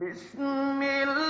بسم الله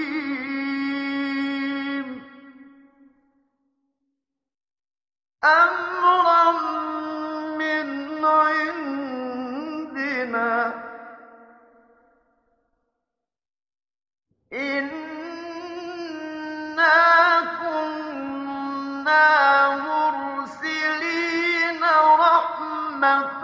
مَكَّ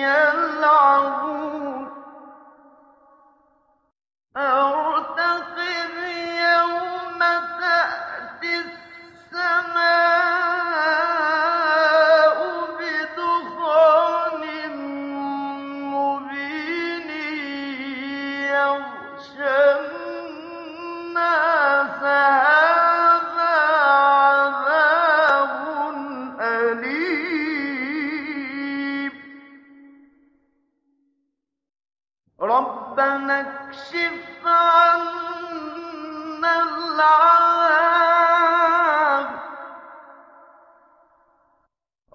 يَلْعَبُونَ. فاكشف عنا العذاب.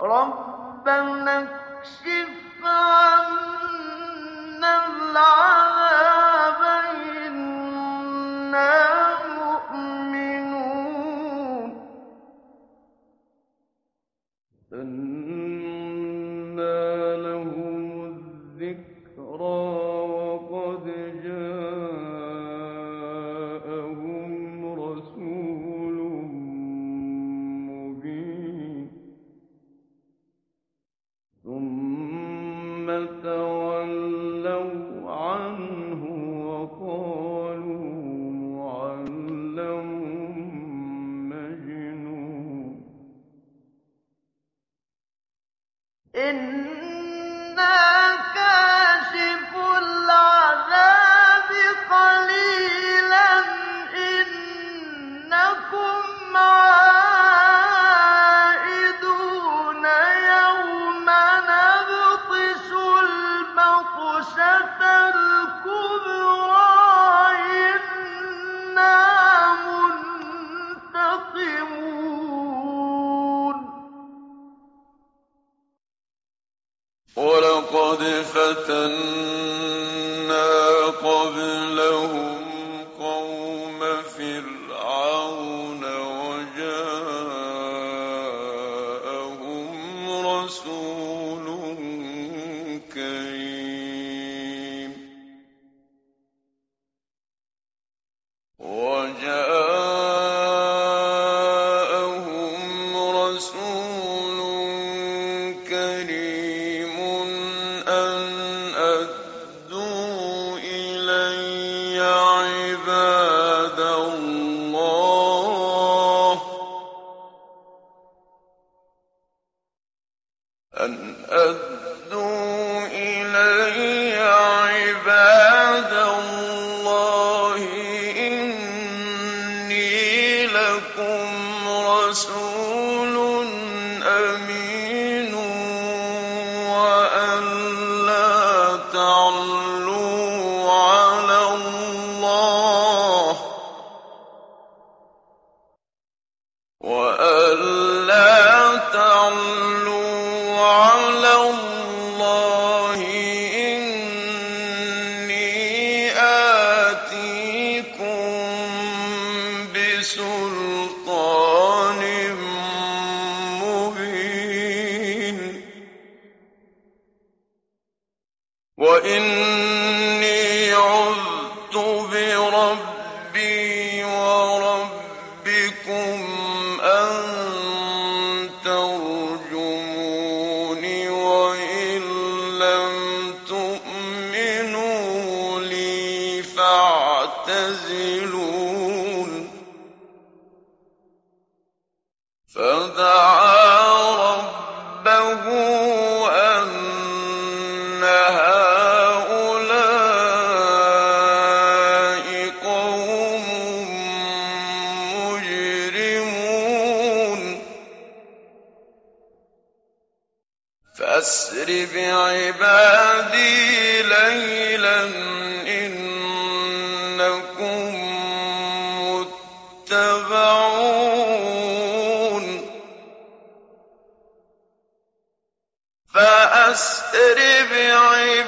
ربنا اكشف عنا العذاب إنا Good. سلطان مُّتَّبَعُونَ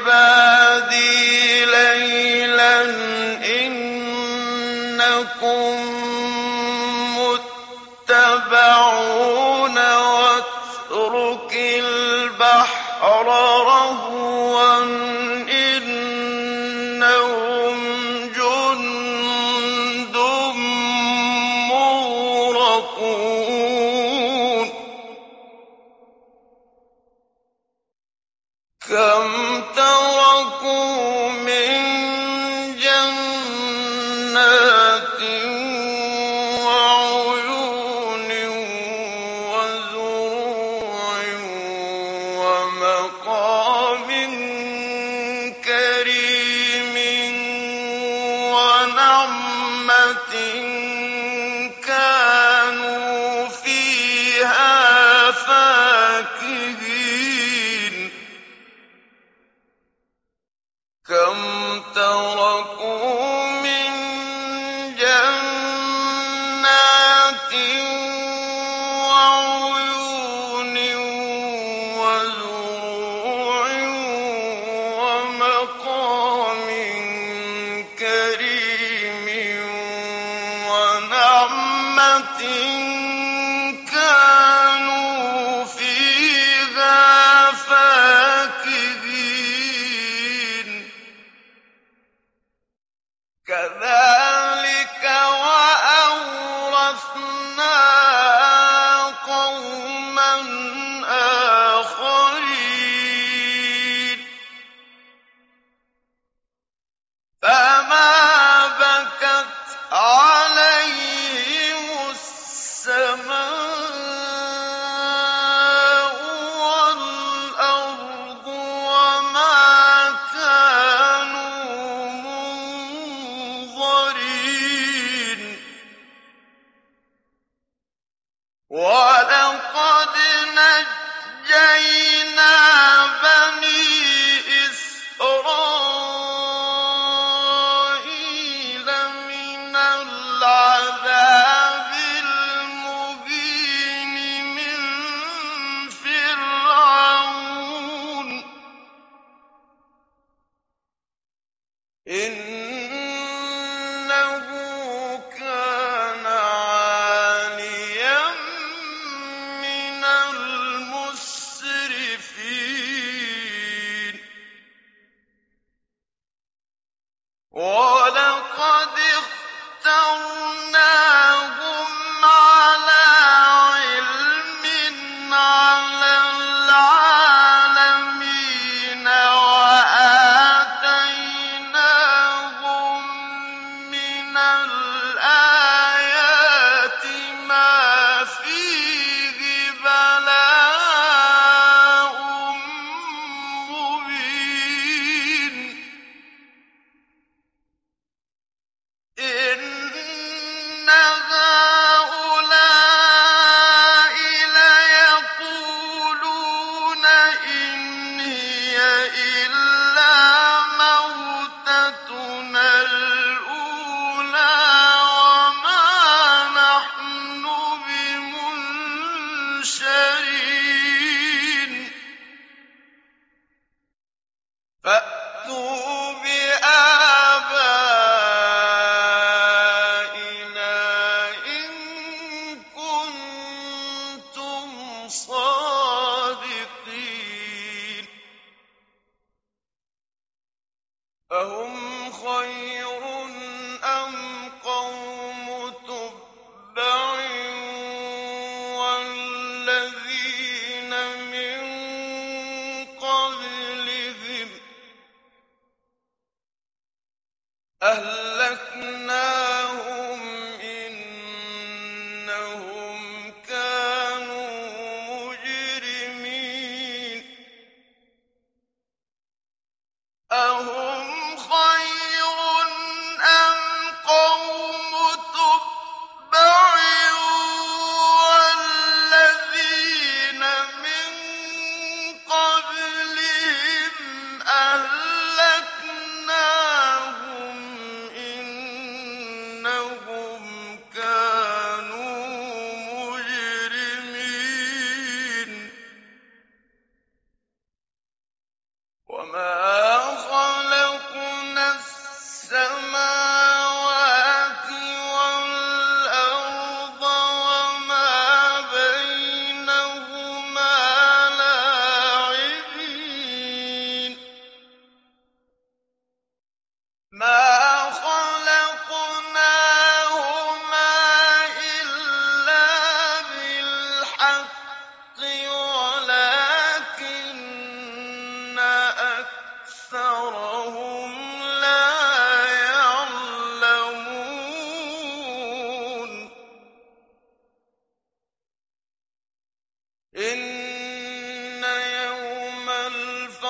من وَلَقَدِ كُنتُمْ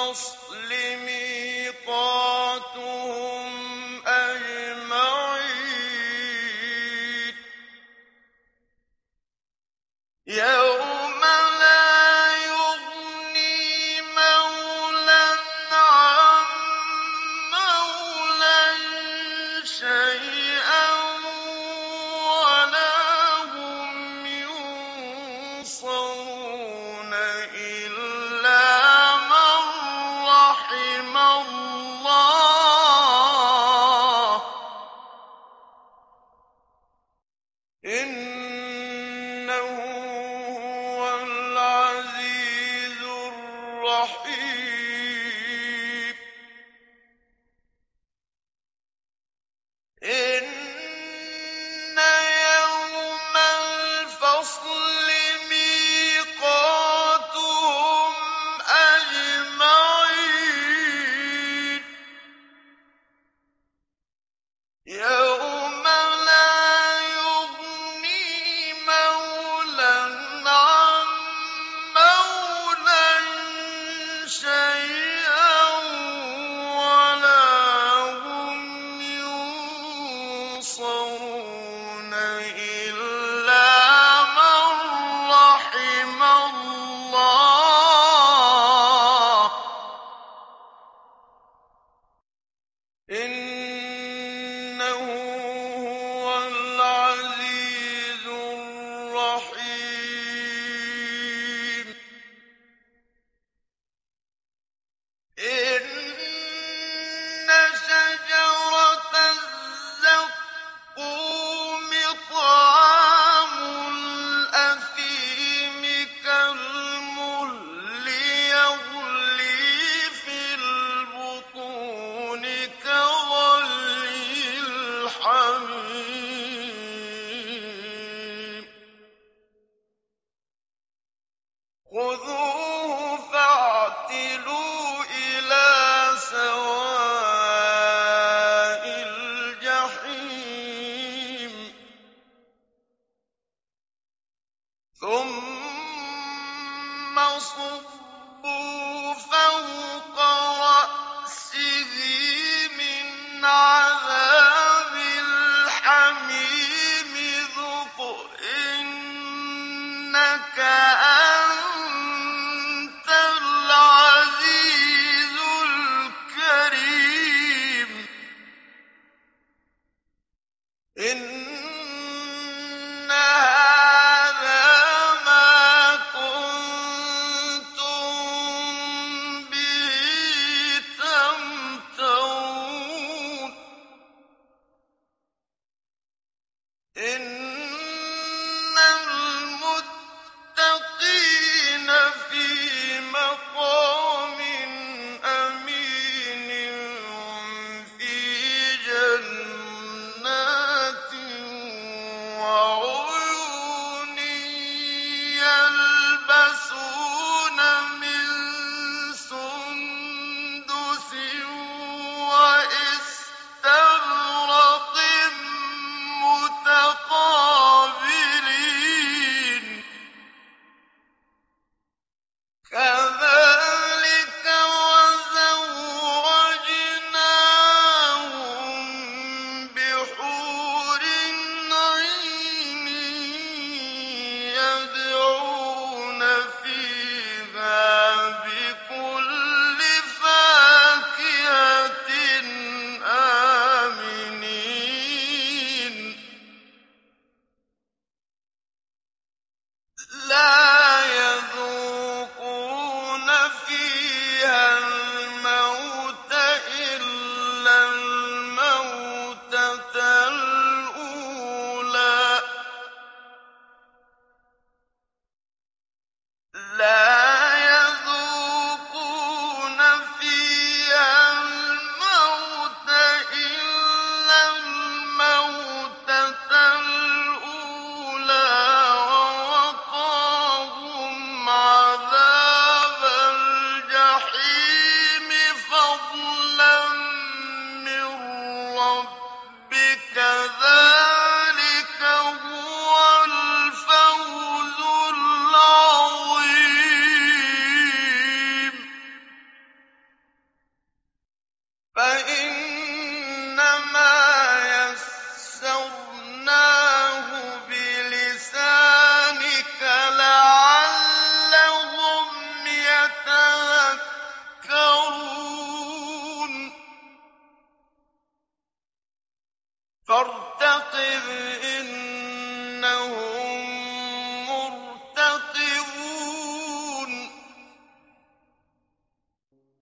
الْفَصْلِ له